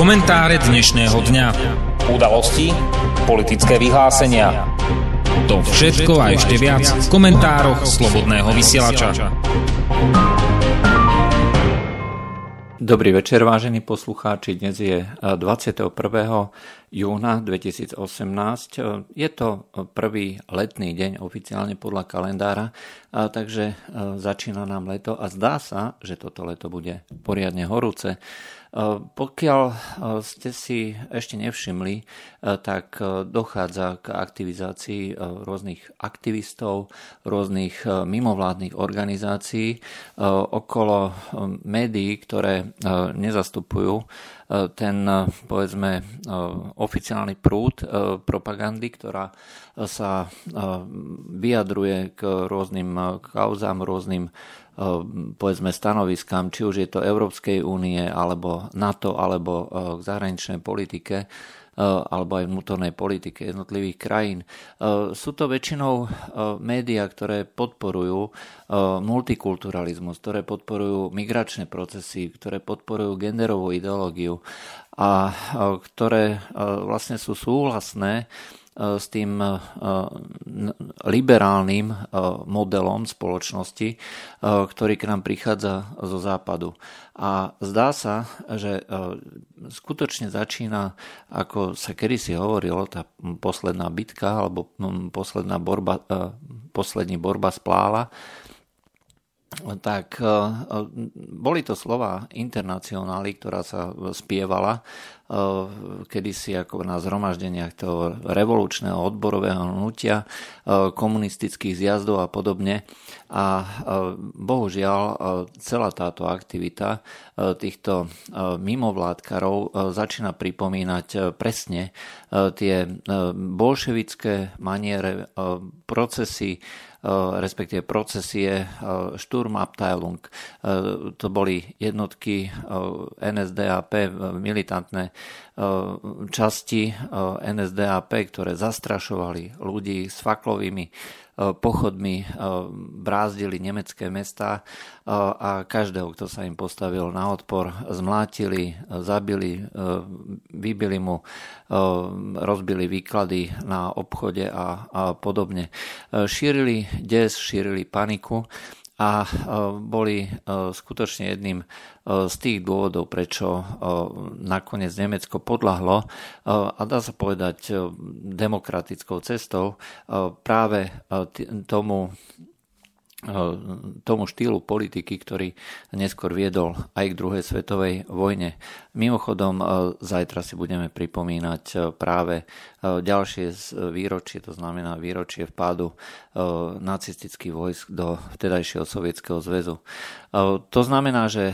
Komentáre dnešného dňa. Udalosti, politické vyhlásenia. To všetko a ešte viac v komentároch Slobodného vysielača. Dobrý večer, vážení poslucháči. Dnes je 21. júna 2018. Je to prvý letný deň oficiálne podľa kalendára, takže začína nám leto a zdá sa, že toto leto bude poriadne horúce. Pokiaľ ste si ešte nevšimli, tak dochádza k aktivizácii rôznych aktivistov, rôznych mimovládnych organizácií. Okolo médií, ktoré nezastupujú ten, povedzme, oficiálny prúd propagandy, ktorá sa vyjadruje k rôznym kauzám, rôznym povedzme stanoviskám, či už je to Európskej únie, alebo NATO, alebo k zahraničnej politike, alebo aj vnútornej politike jednotlivých krajín. Sú to väčšinou médiá, ktoré podporujú multikulturalizmus, ktoré podporujú migračné procesy, ktoré podporujú genderovú ideológiu a ktoré vlastne sú súhlasné s tým liberálnym modelom spoločnosti, ktorý k nám prichádza zo západu. A zdá sa, že skutočne začína, ako sa kedysi hovorilo, tá posledná bitka alebo posledná borba, poslední borba splála, tak boli to slova internacionály, ktorá sa spievala kedysi ako na zhromaždeniach toho revolučného odborového hnutia, eh, komunistických zjazdov a podobne. A eh, bohužiaľ celá táto aktivita týchto mimovládkarov začína pripomínať presne tie bolševické maniere, procesy, respektíve procesie Sturmabteilung. To boli jednotky NSDAP, militantné časti NSDAP, ktoré zastrašovali ľudí s faklovými pochodmi brázdili nemecké mesta a každého, kto sa im postavil na odpor, zmlátili, zabili, vybili mu, rozbili výklady na obchode a, a podobne. Šírili des, šírili paniku a boli skutočne jedným z tých dôvodov, prečo nakoniec Nemecko podľahlo a dá sa povedať demokratickou cestou práve tomu tomu štýlu politiky, ktorý neskôr viedol aj k druhej svetovej vojne. Mimochodom, zajtra si budeme pripomínať práve ďalšie výročie, to znamená výročie vpádu nacistických vojsk do vtedajšieho Sovietskeho zväzu. To znamená, že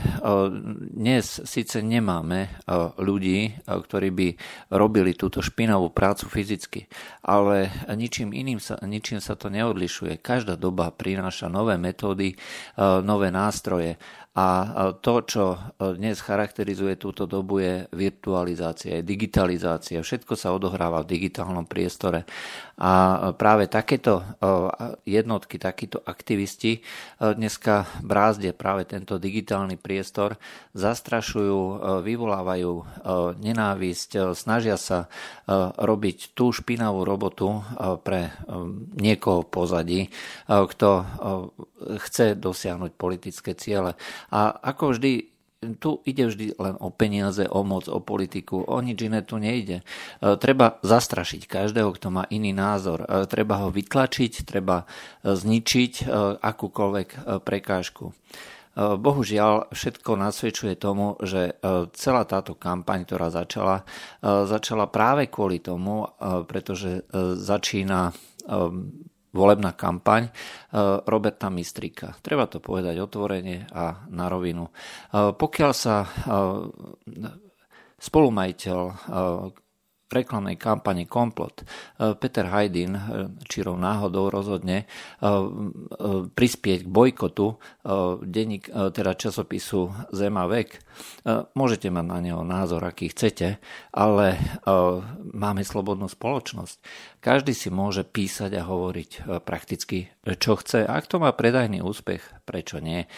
dnes síce nemáme ľudí, ktorí by robili túto špinavú prácu fyzicky, ale ničím iným sa, ničím sa to neodlišuje. Každá doba prináša nové metódy, nové nástroje a to, čo dnes charakterizuje túto dobu, je virtualizácia, je digitalizácia. Všetko sa odohráva v digitálnom priestore. A práve takéto jednotky, takíto aktivisti dneska brázdia práve tento digitálny priestor, zastrašujú, vyvolávajú nenávisť, snažia sa robiť tú špinavú robotu pre niekoho pozadí, kto chce dosiahnuť politické ciele. A ako vždy, tu ide vždy len o peniaze, o moc, o politiku, o nič iné tu nejde. E, treba zastrašiť každého, kto má iný názor. E, treba ho vytlačiť, treba e, zničiť akúkoľvek prekážku. Bohužiaľ, všetko nasvedčuje tomu, že celá táto kampaň, ktorá začala, začala práve kvôli tomu, pretože začína volebná kampaň e, Roberta Mistrika. Treba to povedať otvorene a na rovinu. E, pokiaľ sa e, spolumajiteľ reklamnej kampane Komplot Peter Hajdin čirou náhodou rozhodne prispieť k bojkotu denník, teda časopisu Zema vek. Môžete mať na neho názor, aký chcete, ale máme slobodnú spoločnosť. Každý si môže písať a hovoriť e, prakticky, e, čo chce. Ak to má predajný úspech, prečo nie? E,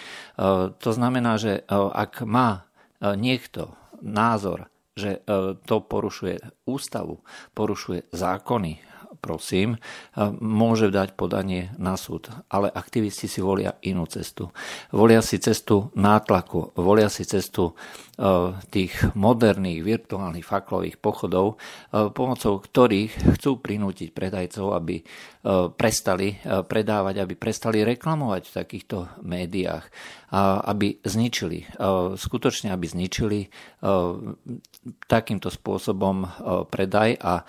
to znamená, že ak má niekto názor, že to porušuje ústavu, porušuje zákony, prosím, môže dať podanie na súd. Ale aktivisti si volia inú cestu. Volia si cestu nátlaku, volia si cestu tých moderných virtuálnych faklových pochodov, pomocou ktorých chcú prinútiť predajcov, aby prestali predávať, aby prestali reklamovať v takýchto médiách, aby zničili, skutočne aby zničili takýmto spôsobom predaj a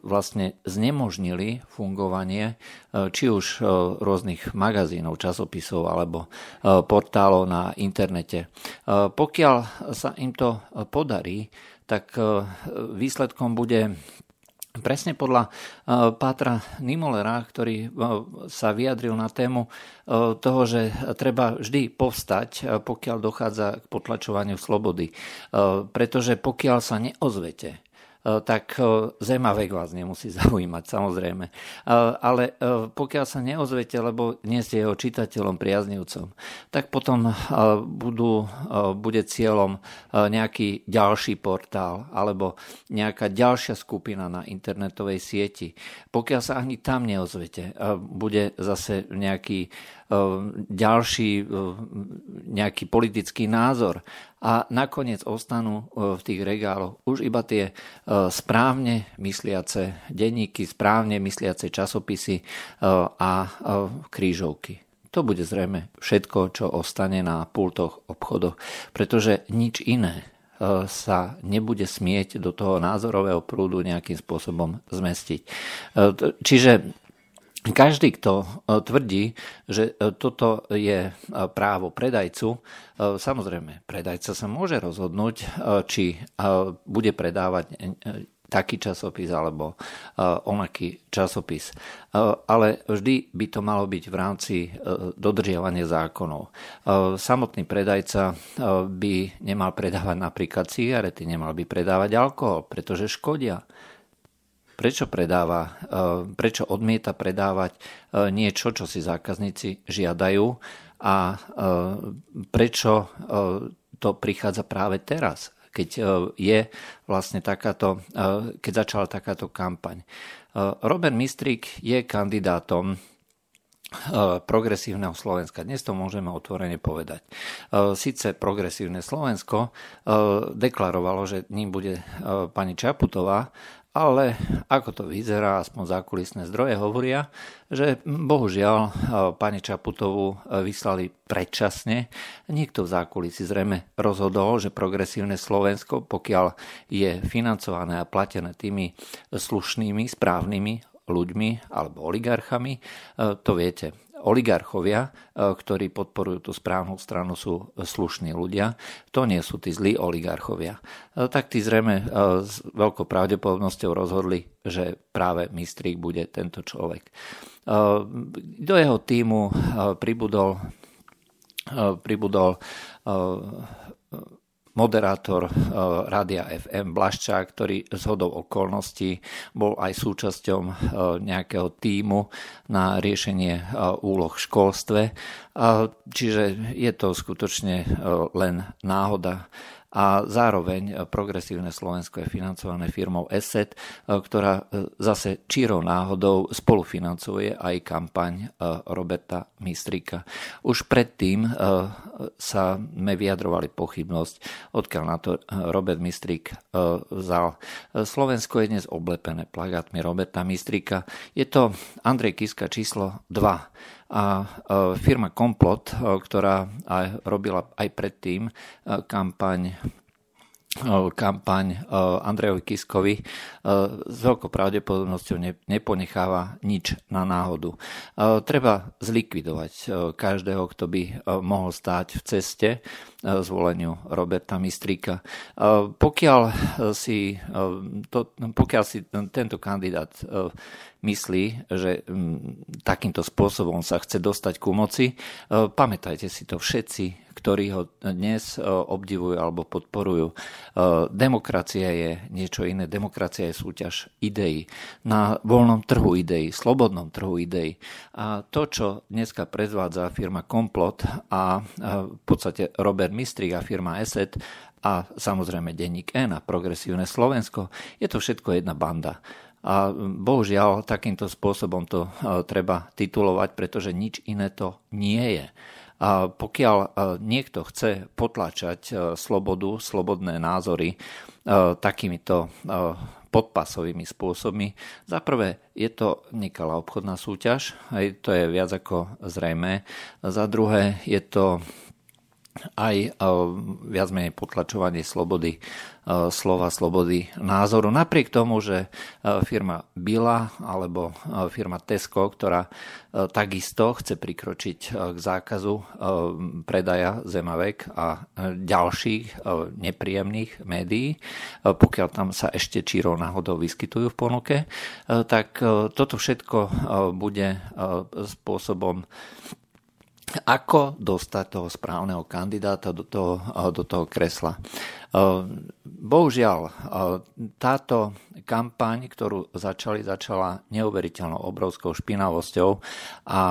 vlastne znemožnili fungovanie či už rôznych magazínov, časopisov alebo portálov na internete. Pokiaľ sa im to podarí, tak e, výsledkom bude Presne podľa e, Pátra Nimolera, ktorý e, sa vyjadril na tému toho, že treba vždy povstať, pokiaľ dochádza k potlačovaniu slobody. Pretože pokiaľ sa neozvete, tak eh, Zemavek vás nemusí zaujímať, samozrejme. Eh, ale pokiaľ sa neozvete, lebo nie ste jeho čitateľom, priaznivcom, tak potom budú, bude cieľom nejaký ďalší portál alebo nejaká ďalšia skupina na internetovej sieti. Pokiaľ sa ani tam neozvete, bude zase nejaký ďalší nejaký politický názor a nakoniec ostanú v tých regáloch už iba tie správne mysliace denníky, správne mysliace časopisy a krížovky. To bude zrejme všetko, čo ostane na pultoch obchodoch, pretože nič iné sa nebude smieť do toho názorového prúdu nejakým spôsobom zmestiť. Čiže každý, kto e, tvrdí, že e, toto je e, právo predajcu, samozrejme, predajca sa môže rozhodnúť, či bude predávať taký časopis alebo onaký časopis. Ale vždy by to malo byť v rámci dodržiavania zákonov. Samotný predajca by nemal predávať napríklad cigarety, nemal by predávať alkohol, pretože škodia prečo predáva, e, prečo odmieta predávať e, niečo, čo si zákazníci žiadajú a e, prečo to prichádza práve teraz, keď je vlastne takáto, keď začala takáto kampaň. Robert Mistrik je kandidátom progresívneho Slovenska. Dnes to môžeme otvorene povedať. Sice progresívne Slovensko deklarovalo, že ním bude pani Čaputová, ale ako to vyzerá, aspoň zákulisné zdroje hovoria, že bohužiaľ e, pani Čaputovú e, vyslali predčasne. Niekto v zákulisí zrejme rozhodol, že progresívne Slovensko, pokiaľ je financované a platené tými slušnými, správnymi ľuďmi alebo oligarchami, e, to viete, oligarchovia, e, ktorí podporujú tú správnu stranu, sú slušní ľudia. To nie sú tí zlí oligarchovia. E, tak tí zrejme e, s veľkou pravdepodobnosťou rozhodli, že práve Mistrík bude tento človek. Do jeho týmu pribudol, pribudol moderátor eh, Rádia FM Blaščák, ktorý z hodou okolností bol aj súčasťou eh, nejakého týmu na riešenie eh, úloh v školstve. Čiže je to skutočne len náhoda a zároveň progresívne Slovensko je financované firmou ESET, ktorá zase čírou náhodou spolufinancuje aj kampaň Roberta Mistrika. Už predtým sa me vyjadrovali pochybnosť, odkiaľ na to Robert Mistrik vzal. Slovensko je dnes oblepené plagátmi Roberta Mistrika. Je to Andrej Kiska číslo 2 a firma Komplot, ktorá aj robila aj predtým kampaň kampaň Andrejovi Kiskovi s veľkou pravdepodobnosťou neponecháva nič na náhodu. Treba zlikvidovať každého, kto by mohol stáť v ceste zvoleniu Roberta Mistrika. Pokiaľ si, to, pokiaľ si tento kandidát myslí, že takýmto spôsobom sa chce dostať ku moci, pamätajte si to všetci, ktorí ho dnes obdivujú alebo podporujú. Demokracia je niečo iné. Demokracia je súťaž ideí. Na voľnom trhu ideí, slobodnom trhu ideí. A to, čo dneska prezvádza firma Komplot a v podstate Robert Mistrik a firma Asset, a samozrejme denník N a progresívne Slovensko. Je to všetko jedna banda. A bohužiaľ takýmto spôsobom to treba titulovať, pretože nič iné to nie je. A pokiaľ niekto chce potlačať slobodu, slobodné názory takýmito podpasovými spôsobmi. Za prvé, je to nekalá obchodná súťaž, aj to je viac ako zrejme. Za druhé, je to aj e, viac menej potlačovanie slobody e, slova, slobody názoru. Napriek tomu, že e, firma Bila alebo firma Tesco, ktorá takisto chce prikročiť k zákazu predaja Zemavek a ďalších nepríjemných médií, pokiaľ tam sa ešte čírov náhodou vyskytujú v ponuke, tak toto všetko bude spôsobom ako dostať toho správneho kandidáta do toho, do toho kresla. Bohužiaľ, táto kampaň, ktorú začali, začala neuveriteľnou obrovskou špinavosťou a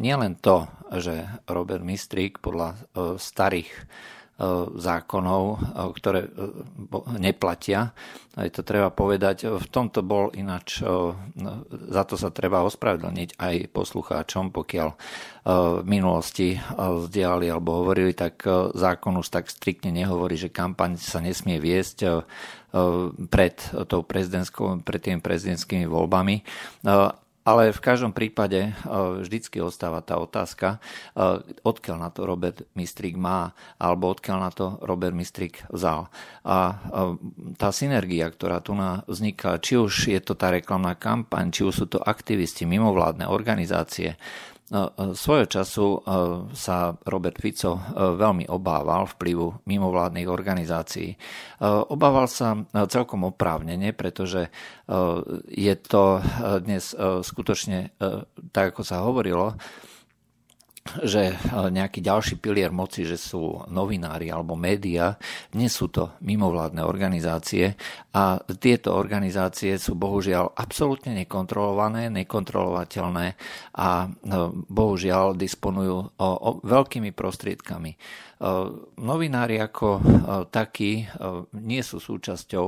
nielen to, že Robert Mistrík podľa starých zákonov, e, ktoré e, neplatia. Aj to treba povedať. V tomto bol ináč, za to sa treba ospravedlniť aj poslucháčom, pokiaľ v minulosti vzdiali alebo hovorili, tak zákon už tak striktne nehovorí, že kampaň sa nesmie viesť pred, tou pred tými prezidentskými voľbami. Ale v každom prípade e, vždycky ostáva tá otázka, e, odkiaľ na to Robert Mistrik má, alebo odkiaľ na to Robert Mistrik vzal. A e, tá synergia, ktorá tu vzniká, či už je to tá reklamná kampaň, či už sú to aktivisti, mimovládne organizácie, svojho času e, sa Robert Fico e, veľmi obával vplyvu mimovládnych organizácií. Obával sa celkom oprávnene, pretože je to dnes skutočne, tak ako sa hovorilo, že nejaký ďalší pilier moci, že sú novinári alebo média, nie sú to mimovládne organizácie a tieto organizácie sú bohužiaľ absolútne nekontrolované, nekontrolovateľné a bohužiaľ disponujú o, o veľkými prostriedkami. Novinári ako takí nie sú súčasťou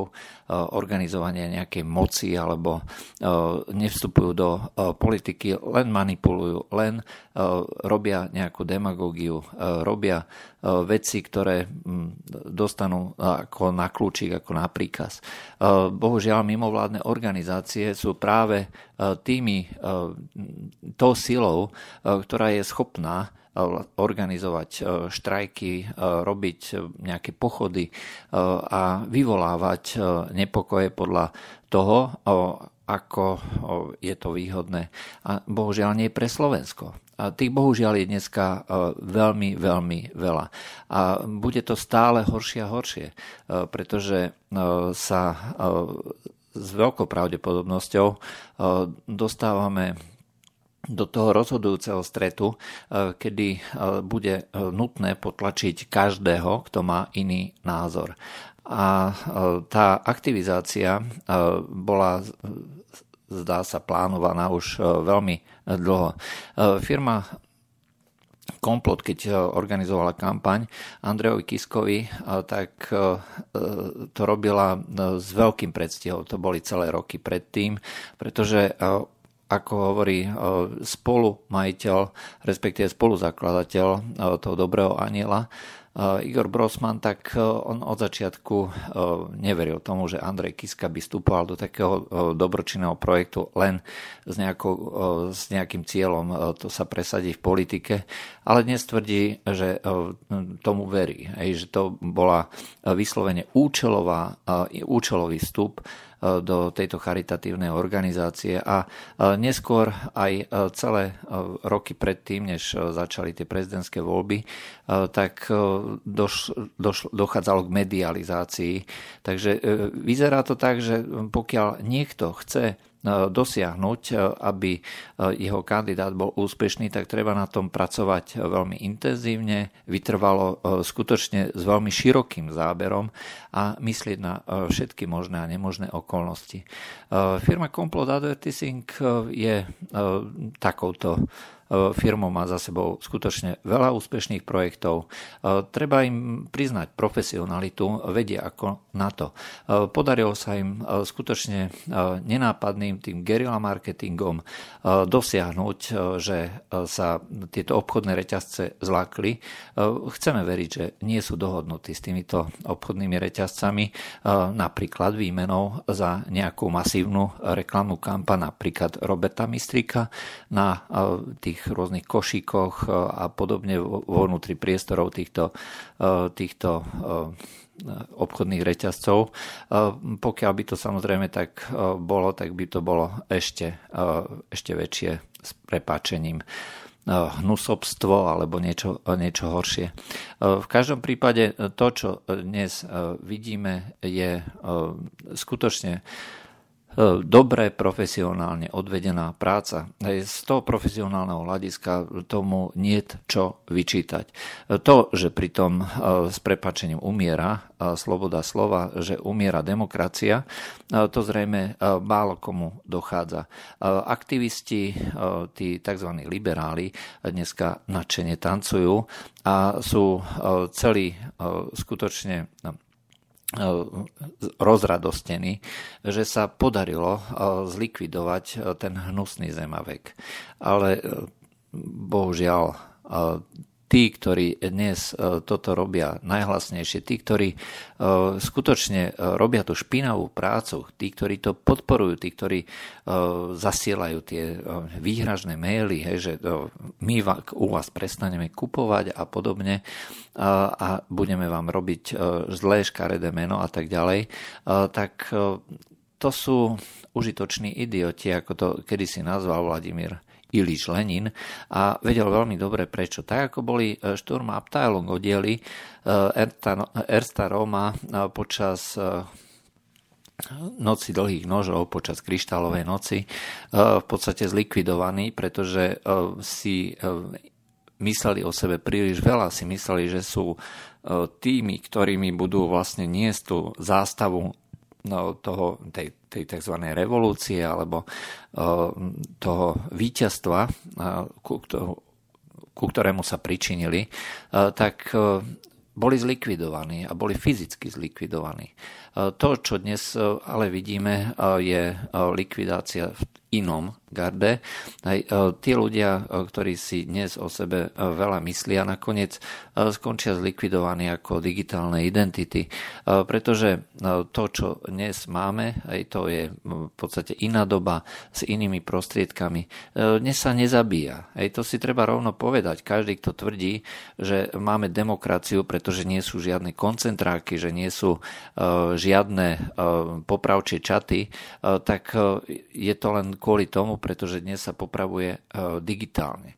organizovania nejakej moci alebo nevstupujú do politiky, len manipulujú, len robia nejakú demagógiu, robia veci, ktoré dostanú ako na kľúčik, ako na príkaz. Bohužiaľ, mimovládne organizácie sú práve tými, tou silou, ktorá je schopná organizovať e, štrajky, e, robiť nejaké pochody a vyvolávať nepokoje podľa toho, ako je to výhodné. A bohužiaľ nie pre Slovensko. A tých bohužiaľ je dneska veľmi, veľmi veľa. A bude to stále horšie a horšie, pretože sa s veľkou pravdepodobnosťou dostávame do toho rozhodujúceho stretu, e, kedy e, bude e, nutné potlačiť každého, kto má iný názor. A tá aktivizácia bola zdá sa plánovaná už veľmi dlho. Firma Komplot, keď organizovala kampaň Andrejovi Kiskovi, tak to robila s veľkým predstihom. To boli celé roky predtým, pretože ako hovorí e, spolumajiteľ, respektíve spoluzakladateľ e, toho dobrého aniela, e, Igor Brosman, tak on od začiatku neveril tomu, že Andrej Kiska by vstupoval do takého dobročinného projektu len s, nejakou, s nejakým cieľom to sa presadí v politike, ale dnes tvrdí, že tomu verí, že to bola vyslovene účelová, účelový vstup do tejto charitatívnej organizácie a e, neskôr aj e, celé roky predtým, než začali tie prezidentské voľby, tak doš, doš, dochádzalo k medializácii. Takže vyzerá to tak, že pokiaľ niekto chce E, dosiahnuť, e, aby e, jeho kandidát bol úspešný, tak treba na tom pracovať veľmi intenzívne, vytrvalo skutočne s veľmi širokým záberom a myslieť na všetky možné a nemožné okolnosti. Firma Complot Advertising je takouto firma má za sebou skutočne veľa úspešných projektov. Treba im priznať profesionalitu, vedia ako na to. Podarilo sa im skutočne nenápadným tým guerilla marketingom dosiahnuť, že sa tieto obchodné reťazce zlákli. Chceme veriť, že nie sú dohodnutí s týmito obchodnými reťazcami, napríklad výmenou za nejakú masívnu reklamnú kampaň, napríklad Roberta Mistrika na tých rôznych košíkoch e, a podobne vo vnútri priestorov týchto, e, týchto e, obchodných reťazcov. Pokiaľ by to samozrejme tak bolo, tak by to bolo ešte, ešte väčšie s prepáčením hnusobstvo alebo niečo, niečo horšie. V každom prípade to, čo dnes vidíme, je skutočne dobre profesionálne odvedená práca. Z toho profesionálneho hľadiska tomu nie čo vyčítať. To, že pritom e, s prepačením umiera e, sloboda slova, že umiera demokracia, to zrejme málo komu dochádza. Aktivisti, tí tzv. liberáli, dneska nadšene tancujú a sú celí skutočne no, rozradostený, že sa podarilo eh, zlikvidovať eh, ten hnusný zemavek. Ale bohužiaľ tí, ktorí dnes e, toto robia najhlasnejšie, tí, ktorí e, skutočne e, robia tú špinavú prácu, tí, ktorí to podporujú, tí, ktorí zasielajú tie výhražné maily, že my u vás prestaneme kupovať a podobne a budeme vám robiť zlé škaredé meno a tak ďalej, tak to sú užitoční idioti, ako to kedysi nazval Vladimír Ilič Lenin a vedel veľmi dobre prečo. Tak ako boli e, Sturm Abteilung oddiely e, Ersta Roma e, počas noci dlhých nožov počas kryštálovej noci v podstate zlikvidovaní, pretože si mysleli o sebe príliš veľa, si mysleli, že sú tými, ktorými budú vlastne niesť tú zástavu no, toho, tej, tej tzv. revolúcie alebo uh, toho víťazstva, uh, ku, ktorému sa pričinili, uh, tak boli zlikvidovaní a boli fyzicky zlikvidovaní. To, čo dnes ale vidíme, je likvidácia v inom garde. Aj e, tí ľudia, e, ktorí si dnes o sebe e, veľa myslia, nakoniec skončia zlikvidovaní ako digitálne identity, pretože to, čo dnes máme, aj to je v podstate iná doba s inými prostriedkami. Dnes sa nezabíja. Aj to si treba rovno povedať. Každý, kto tvrdí, že máme demokraciu, pretože nie sú žiadne koncentráky, že nie sú žiadne popravčie čaty, tak je to len kvôli tomu, pretože dnes sa popravuje e, digitálne. E,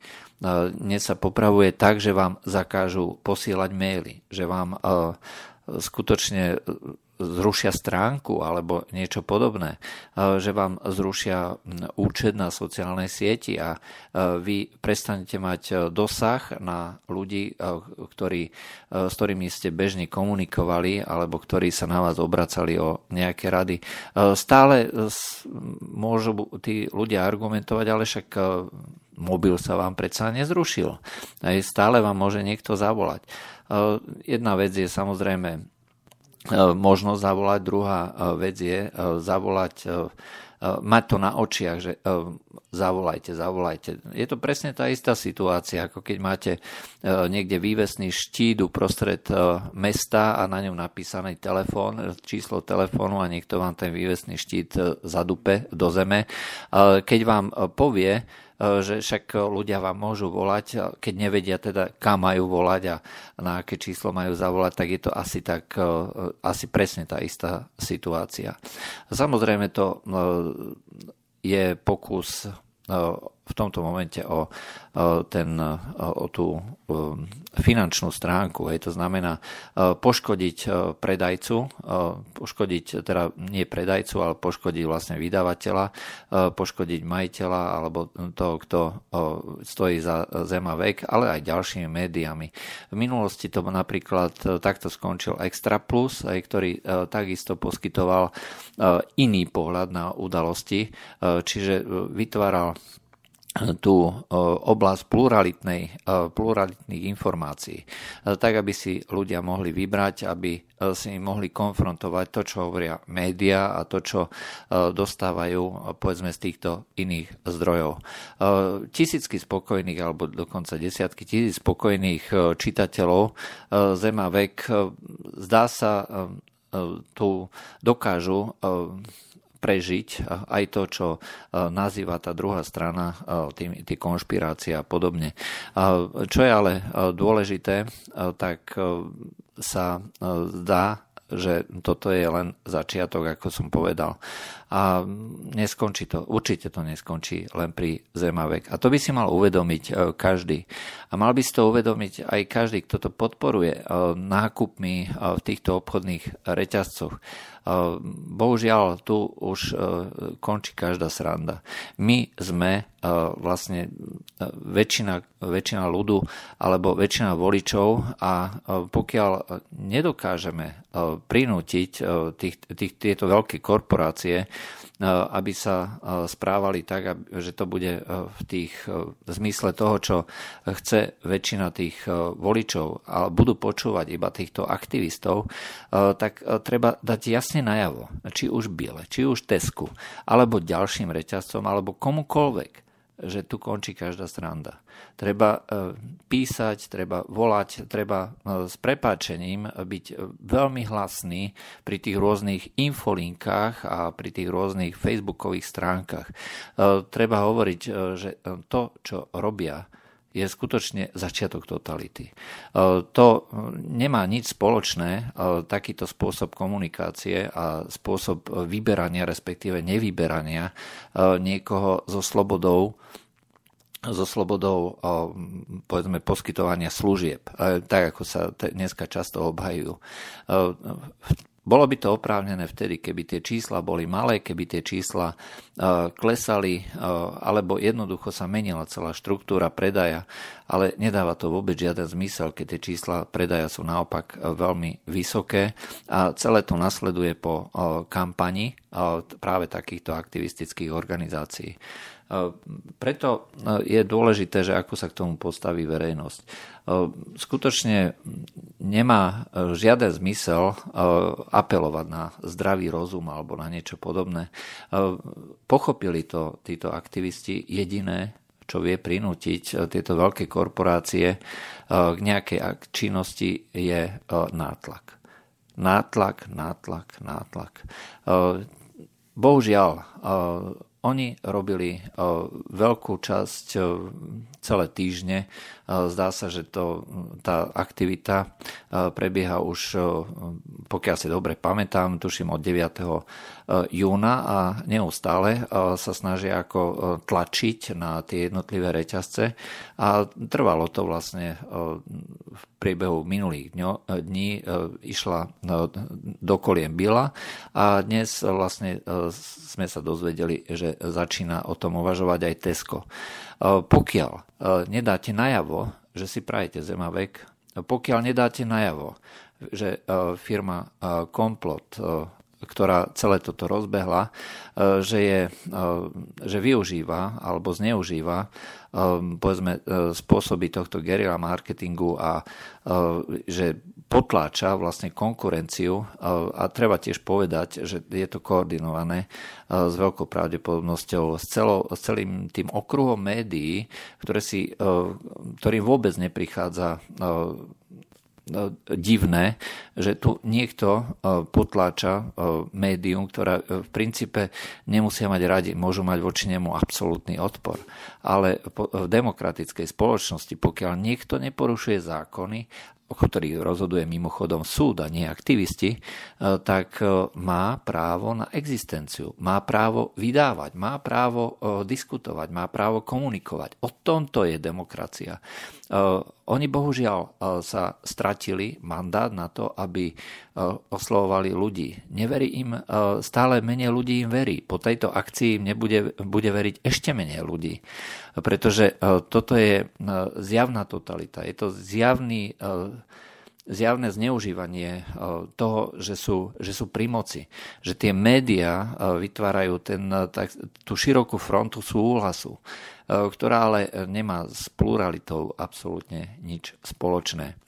dnes sa popravuje tak, že vám zakážu posielať maily, že vám e, skutočne zrušia stránku alebo niečo podobné, že vám zrušia účet na sociálnej sieti a vy prestanete mať dosah na ľudí, ktorí, s ktorými ste bežne komunikovali alebo ktorí sa na vás obracali o nejaké rady. Stále môžu tí ľudia argumentovať, ale však mobil sa vám predsa nezrušil. Stále vám môže niekto zavolať. Jedna vec je samozrejme E, možnosť zavolať. Druhá e, vec je e, zavolať, mať to na očiach, že zavolajte, zavolajte. Je to presne tá istá situácia, ako keď máte niekde vývesný štít uprostred mesta a na ňom napísaný telefón, číslo telefónu a niekto vám ten vývesný štít zadupe do zeme. Keď vám povie, E, že však ľudia vám môžu volať, keď nevedia teda, kam majú volať a na aké číslo majú zavolať, tak je to asi tak, asi presne tá istá situácia. Samozrejme to je pokus v tomto momente o, ten, o tú finančnú stránku. Hej. To znamená poškodiť predajcu, poškodiť, teda nie predajcu, ale poškodiť vlastne vydavateľa, poškodiť majiteľa alebo toho, kto stojí za zema vek, ale aj ďalšími médiami. V minulosti to napríklad takto skončil Extra Plus, ktorý takisto poskytoval iný pohľad na udalosti, čiže vytváral tú oblasť pluralitnej, pluralitných informácií, tak aby si ľudia mohli vybrať, aby si mohli konfrontovať to, čo hovoria médiá a to, čo dostávajú povedzme z týchto iných zdrojov. Tisícky spokojných, alebo dokonca desiatky tisíc spokojných čitateľov Zema vek zdá sa tu dokážu prežiť aj to, čo e, nazýva tá druhá strana, e, tie konšpirácie a podobne. Čo je ale e, dôležité, tak sa zdá, že toto je len začiatok, ako som povedal. A neskončí to, určite to neskončí len pri Zemavek. A to by si mal uvedomiť každý. A mal by si to uvedomiť aj každý, kto to podporuje nákupmi v týchto obchodných reťazcoch Bohužiaľ, tu už e, končí každá sranda. My sme e, vlastne väčšina, väčšina ľudu alebo väčšina voličov a pokiaľ nedokážeme prinútiť tých, tých, tieto veľké korporácie, aby sa správali tak, že to bude v, tých, v zmysle toho, čo chce väčšina tých voličov a budú počúvať iba týchto aktivistov, tak treba dať jasne najavo, či už Biele, či už Tesku, alebo ďalším reťazcom, alebo komukolvek, že tu končí každá stranda. Treba e, písať, treba volať, treba e, s prepáčením byť veľmi hlasný pri tých rôznych infolinkách a pri tých rôznych facebookových stránkach. E, treba hovoriť, že to, čo robia, je skutočne začiatok totality. To nemá nič spoločné, takýto spôsob komunikácie a spôsob vyberania, respektíve nevyberania niekoho so slobodou so slobodou povedzme poskytovania služieb, tak ako sa dneska často obhajujú. Bolo by to oprávnené vtedy, keby tie čísla boli malé, keby tie čísla uh, klesali, uh, alebo jednoducho sa menila celá štruktúra predaja, ale nedáva to vôbec žiaden zmysel, keď tie čísla predaja sú naopak uh, veľmi vysoké a celé to nasleduje po kampani práve takýchto aktivistických organizácií. Preto je dôležité, že ako sa k tomu postaví verejnosť. Skutočne nemá žiaden zmysel apelovať na zdravý rozum alebo na niečo podobné. Pochopili to títo aktivisti jediné, čo vie prinútiť tieto veľké korporácie k nejakej činnosti je nátlak. Nátlak, nátlak, nátlak. Bohužiaľ, oni robili veľkú časť celé týždne. Zdá sa, že to, tá aktivita prebieha už, pokiaľ si dobre pamätám, tuším od 9. júna a neustále sa snažia ako tlačiť na tie jednotlivé reťazce a trvalo to vlastne v priebehu minulých dní išla do kolien Bila a dnes vlastne sme sa dozvedeli, že začína o tom uvažovať aj Tesco. Pokiaľ nedáte najavo, že si prajete zemavek, pokiaľ nedáte najavo, že firma Komplot ktorá celé toto rozbehla, že, je, že využíva alebo zneužíva povedzme, spôsoby tohto guerilla marketingu a že potláča vlastne konkurenciu a treba tiež povedať, že je to koordinované s veľkou pravdepodobnosťou s, celo, s celým tým okruhom médií, ktoré ktorým vôbec neprichádza divné, že tu niekto potláča médium, ktoré v princípe nemusia mať radi, môžu mať voči nemu absolútny odpor. Ale v demokratickej spoločnosti, pokiaľ niekto neporušuje zákony o ktorých rozhoduje mimochodom súd a nie aktivisti, e, tak e, má právo na existenciu, má právo vydávať, má právo e, diskutovať, má právo komunikovať. O tomto je demokracia. Oni bohužiaľ sa stratili mandát na to, aby oslovovali ľudí. Neverí im, stále menej ľudí im verí. Po tejto akcii im nebude, bude veriť ešte menej ľudí. Pretože toto je zjavná totalita. Je to zjavný zjavné zneužívanie toho, že sú, že sú pri moci, že tie médiá vytvárajú ten, tak, tú širokú frontu súhlasu, ktorá ale nemá s pluralitou absolútne nič spoločné.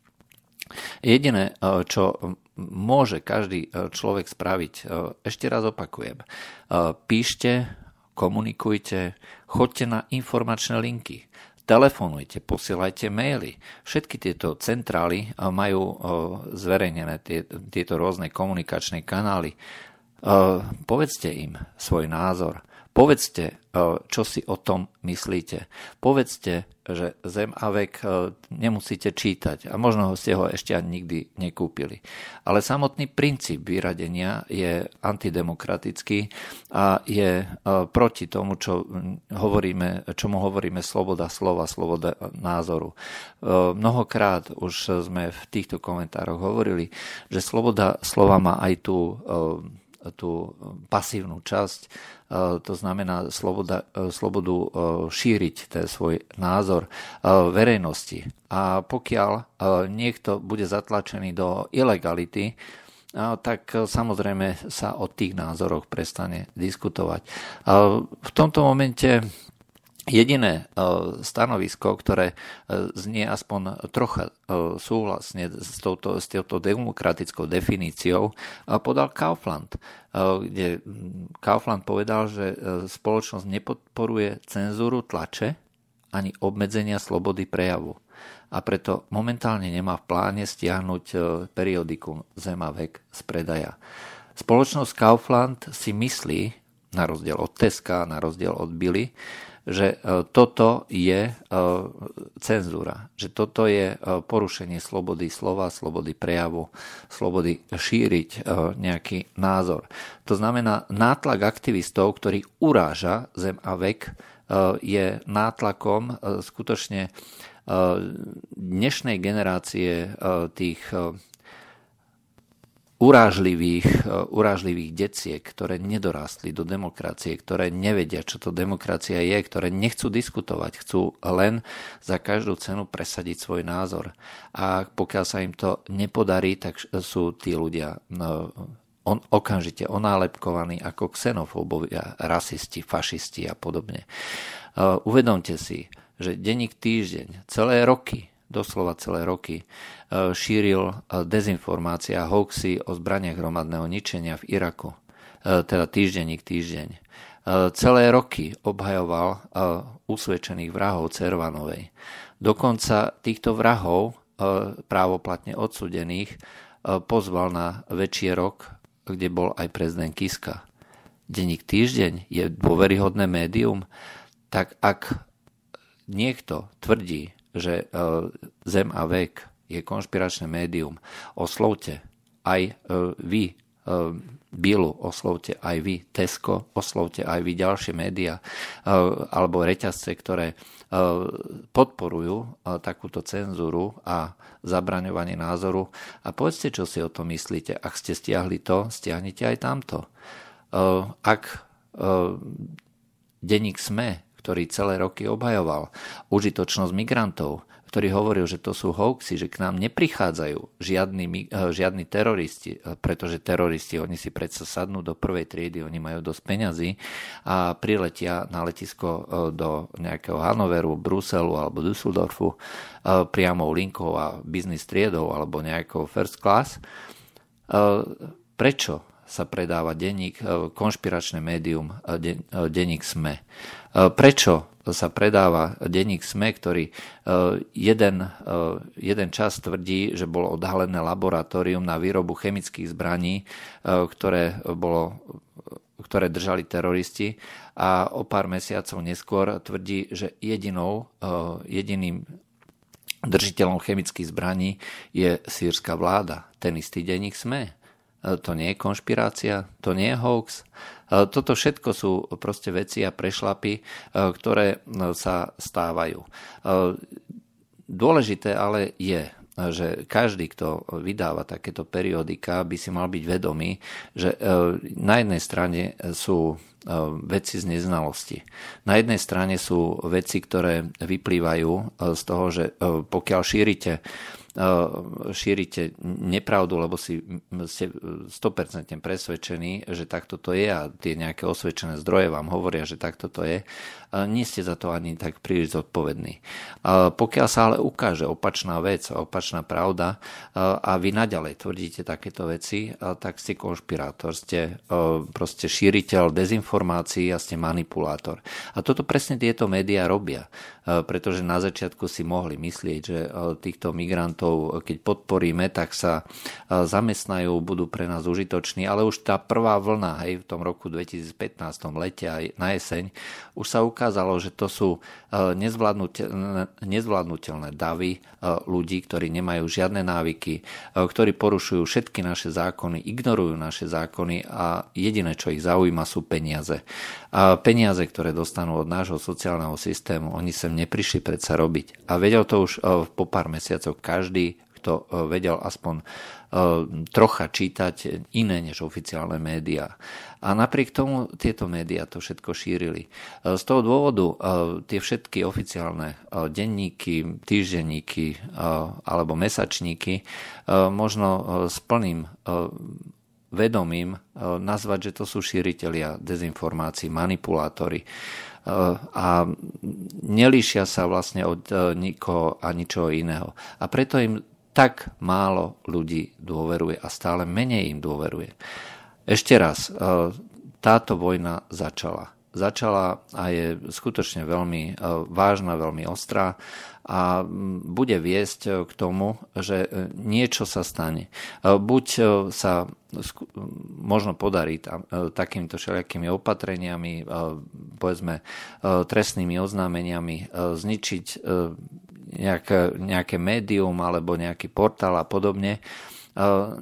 Jediné, čo môže každý človek spraviť, ešte raz opakujem, píšte, komunikujte, choďte na informačné linky, telefonujte, posielajte maily. Všetky tieto centrály eh, majú eh, zverejnené tie, tieto rôzne komunikačné kanály. Eh, povedzte im svoj názor. Povedzte, čo si o tom myslíte. Povedzte, že Zem a vek nemusíte čítať a možno ste ho ešte ani nikdy nekúpili. Ale samotný princíp vyradenia je antidemokratický a je proti tomu, čo hovoríme, čomu hovoríme sloboda slova, sloboda názoru. Mnohokrát už sme v týchto komentároch hovorili, že sloboda slova má aj tú tú pasívnu časť, e, to znamená sloboda, e, slobodu šíriť ten svoj názor verejnosti. A pokiaľ niekto bude zatlačený do ilegality, tak samozrejme sa o tých názoroch prestane diskutovať. V tomto momente Jediné e, stanovisko, ktoré e, znie aspoň trocha e, súhlasne s touto, s touto demokratickou definíciou, podal Kaufland, kde Kaufland povedal, že spoločnosť nepodporuje cenzúru tlače ani obmedzenia slobody prejavu a preto momentálne nemá v pláne stiahnuť periodikum Zema vek z predaja. Spoločnosť Kaufland si myslí, na rozdiel od Teska, na rozdiel od Billy, že e, toto je e, cenzúra, že toto je e, porušenie slobody slova, slobody prejavu, slobody šíriť nejaký názor. To znamená, nátlak aktivistov, ktorý uráža zem a vek, je nátlakom skutočne dnešnej generácie tých urážlivých, e, urážlivých deciek, ktoré nedorastli do demokracie, ktoré nevedia, čo to demokracia je, ktoré nechcú diskutovať, chcú len za každú cenu presadiť svoj názor. A pokiaľ sa im to nepodarí, tak sú tí ľudia no, on, okamžite onálepkovaní ako xenofóbovia, rasisti, fašisti a podobne. Uh, uvedomte si, že denník týždeň, celé roky doslova celé roky, e, šíril e, dezinformácie a hoaxy o zbraniach hromadného ničenia v Iraku, e, teda týždenník týždeň. Celé roky obhajoval usvedčených vrahov Cervanovej. Dokonca týchto vrahov, právoplatne odsudených, pozval na večierok, kde bol aj prezident Kiska. Denník týždeň je dôveryhodné médium, tak ak niekto tvrdí, že e, Zem a vek je konšpiračné médium. Oslovte aj e, vy e, Bilu, oslovte aj vy Tesco, oslovte aj vy ďalšie médiá alebo reťazce, ktoré podporujú takúto cenzúru a zabraňovanie názoru a povedzte, čo si o tom myslíte. Ak ste stiahli to, stiahnite aj tamto. Ak denník SME ktorý celé roky obhajoval, užitočnosť migrantov, ktorý hovoril, že to sú hoaxy, že k nám neprichádzajú žiadni, eh, žiadni teroristi, eh, pretože teroristi, oni si predsa sadnú do prvej triedy, oni majú dosť peňazí a priletia na letisko eh, do nejakého Hanoveru, Bruselu alebo Düsseldorfu priamou linkou a business triedou alebo nejakou first class. Prečo sa predáva denník, konšpiračné médium, denník SME? E, prečo sa predáva denník SME, ktorý e, jeden, e, jeden čas tvrdí, že bolo odhalené laboratórium na výrobu chemických zbraní, ktoré, bolo, ktoré držali teroristi a o pár mesiacov neskôr tvrdí, že jedinou, jediným držiteľom chemických zbraní je sírska vláda. Ten istý denník SME. To nie je konšpirácia, to nie je hoax. E, toto všetko sú proste veci a prešlapy, e, ktoré e, sa stávajú. Dôležité ale je, že každý, kto vydáva takéto periodika, by si mal byť vedomý, že na jednej strane sú veci z neznalosti. Na jednej strane sú veci, ktoré vyplývajú z toho, že pokiaľ šírite šírite nepravdu, lebo si ste 100% presvedčení, že takto to je a tie nejaké osvedčené zdroje vám hovoria, že takto to je, nie ste za to ani tak príliš zodpovední. Pokiaľ sa ale ukáže opačná vec, opačná pravda a vy naďalej tvrdíte takéto veci, tak ste konšpirátor, ste proste šíriteľ dezinformácií a ste manipulátor. A toto presne tieto médiá robia, pretože na začiatku si mohli myslieť, že týchto migrantov, keď podporíme, tak sa zamestnajú, budú pre nás užitoční, ale už tá prvá vlna, hej, v tom roku 2015, lete aj na jeseň, už sa ukázalo, že to sú e, nezvládnutelné davy e, ľudí, ktorí nemajú žiadne návyky, e, ktorí porušujú všetky naše zákony, ignorujú naše zákony a jediné, čo ich zaujíma, sú peniaze. A peniaze, ktoré dostanú od nášho sociálneho systému, oni sem neprišli predsa robiť. A vedel to už po pár mesiacov každý, kto vedel aspoň trocha čítať iné než oficiálne médiá. A napriek tomu tieto médiá to všetko šírili. E, z toho dôvodu e, tie všetky oficiálne e, denníky, týždenníky alebo mesačníky možno s plným vedomím nazvať, že to sú šíritelia dezinformácií, manipulátori a nelíšia sa vlastne od nikoho a ničoho iného. A preto im tak málo ľudí dôveruje a stále menej im dôveruje. Ešte raz, e, táto vojna začala. Začala a je skutočne veľmi e, vážna, veľmi ostrá a bude viesť k tomu, že e, niečo sa stane. Buď sa možno podarí tam, takýmito všelijakými opatreniami, povedzme trestnými oznámeniami zničiť nejaké, nejaké médium alebo nejaký portál a podobne,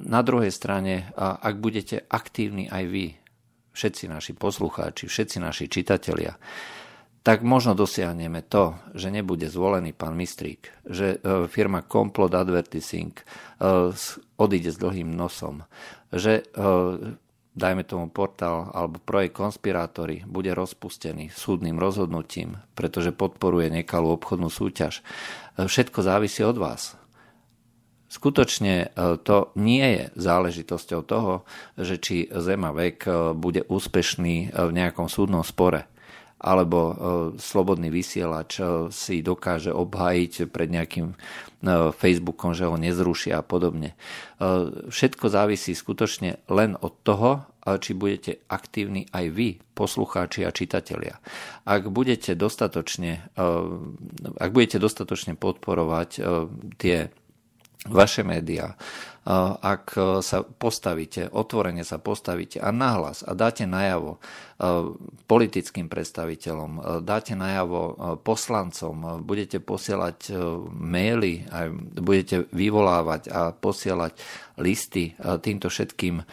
na druhej strane, ak budete aktívni aj vy, všetci naši poslucháči, všetci naši čitatelia, tak možno dosiahneme to, že nebude zvolený pán Mistrík, že e, firma Complot Advertising e, odíde s dlhým nosom, že e, dajme tomu portál alebo projekt Konspirátory bude rozpustený súdnym rozhodnutím, pretože podporuje nekalú obchodnú súťaž. Všetko závisí od vás. Skutočne e, to nie je záležitosťou toho, že či Zem a vek e, bude úspešný e, v nejakom súdnom spore alebo slobodný vysielač si dokáže obhájiť pred nejakým Facebookom, že ho nezruší a podobne. Všetko závisí skutočne len od toho, či budete aktívni aj vy, poslucháči a čitatelia. Ak budete dostatočne, ak budete dostatočne podporovať tie vaše médiá, ak sa postavíte, otvorene sa postavíte a nahlas a dáte najavo politickým predstaviteľom, dáte najavo poslancom, budete posielať maily, budete vyvolávať a posielať listy týmto všetkým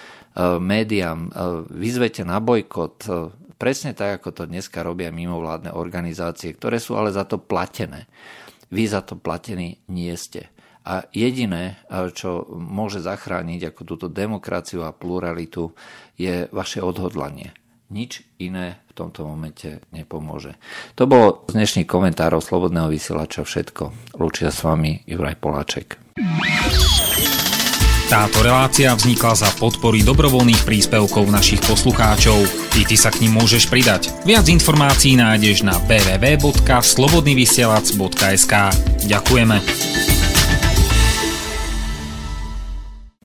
médiám, vyzvete na bojkot, presne tak, ako to dneska robia mimovládne organizácie, ktoré sú ale za to platené. Vy za to platení nie ste. A jediné, čo môže zachrániť ako túto demokraciu a pluralitu, je vaše odhodlanie. Nič iné v tomto momente nepomôže. To bolo z dnešných komentárov Slobodného vysielača všetko. Lúčia s vami Juraj Poláček. Táto relácia vznikla za podpory dobrovoľných príspevkov našich poslucháčov. I ty sa k ním môžeš pridať. Viac informácií nájdeš na www.slobodnyvysielac.sk Ďakujeme.